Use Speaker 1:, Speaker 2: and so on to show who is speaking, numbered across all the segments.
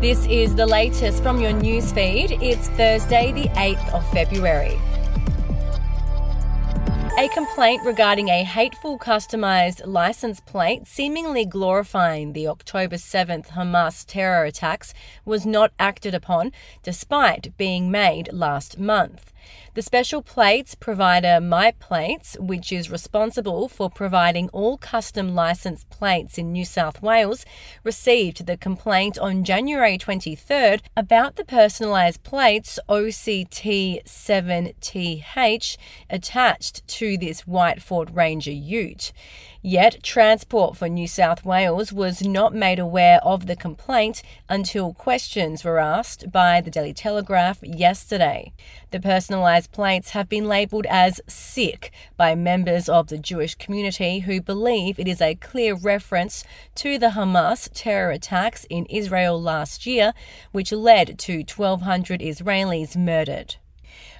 Speaker 1: This is the latest from your newsfeed. It's Thursday, the 8th of February. A complaint regarding a hateful customised license plate seemingly glorifying the October 7th Hamas terror attacks was not acted upon, despite being made last month. The special plates provider MyPlates, which is responsible for providing all custom license plates in New South Wales, received the complaint on January 23rd about the personalised plates OCT7TH attached to this white Ford Ranger ute. Yet, Transport for New South Wales was not made aware of the complaint until questions were asked by the Daily Telegraph yesterday. The personalised plates have been labelled as sick by members of the Jewish community who believe it is a clear reference to the Hamas terror attacks in Israel last year, which led to 1,200 Israelis murdered.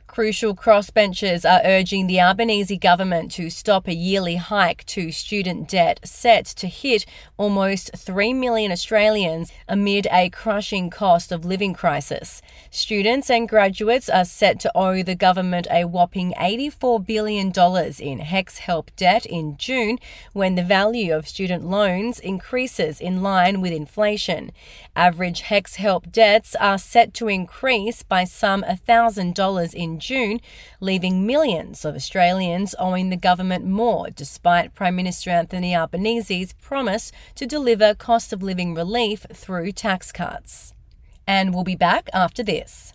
Speaker 1: Crucial crossbenchers are urging the Albanese government to stop a yearly hike to student debt set to hit almost 3 million Australians amid a crushing cost of living crisis. Students and graduates are set to owe the government a whopping $84 billion in HECS help debt in June when the value of student loans increases in line with inflation. Average HECS help debts are set to increase by some $1,000 in June, leaving millions of Australians owing the government more, despite Prime Minister Anthony Albanese's promise to deliver cost of living relief through tax cuts. And we'll be back after this.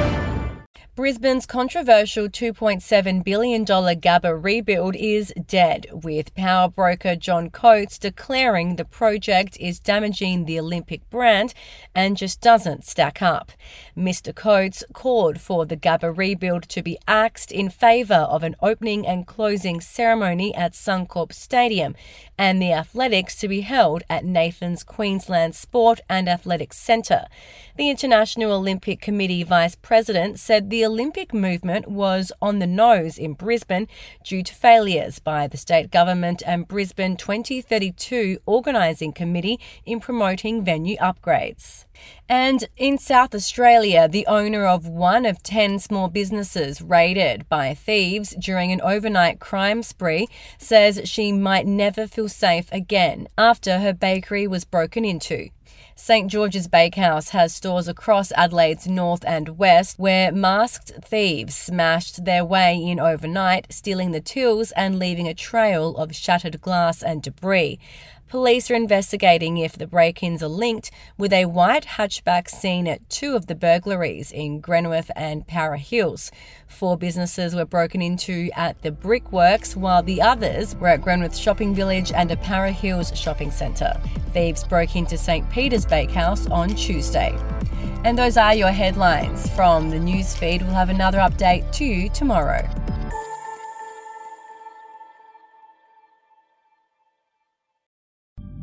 Speaker 1: Brisbane's controversial $2.7 billion Gabba rebuild is dead, with power broker John Coates declaring the project is damaging the Olympic brand and just doesn't stack up. Mr. Coates called for the Gabba rebuild to be axed in favour of an opening and closing ceremony at Suncorp Stadium and the athletics to be held at Nathan's Queensland Sport and Athletics Centre. The International Olympic Committee Vice President said the Olympic movement was on the nose in Brisbane due to failures by the state government and Brisbane 2032 Organising Committee in promoting venue upgrades. And in South Australia, the owner of one of 10 small businesses raided by thieves during an overnight crime spree says she might never feel safe again after her bakery was broken into. St George's Bakehouse has stores across Adelaide's north and west where masked thieves smashed their way in overnight, stealing the tools and leaving a trail of shattered glass and debris. Police are investigating if the break ins are linked with a white hatchback seen at two of the burglaries in Greenwith and Para Hills. Four businesses were broken into at the Brickworks, while the others were at Greenwith Shopping Village and a Para Hills shopping centre. Thieves broke into St Peter's Bakehouse on Tuesday. And those are your headlines from the newsfeed. We'll have another update to you tomorrow.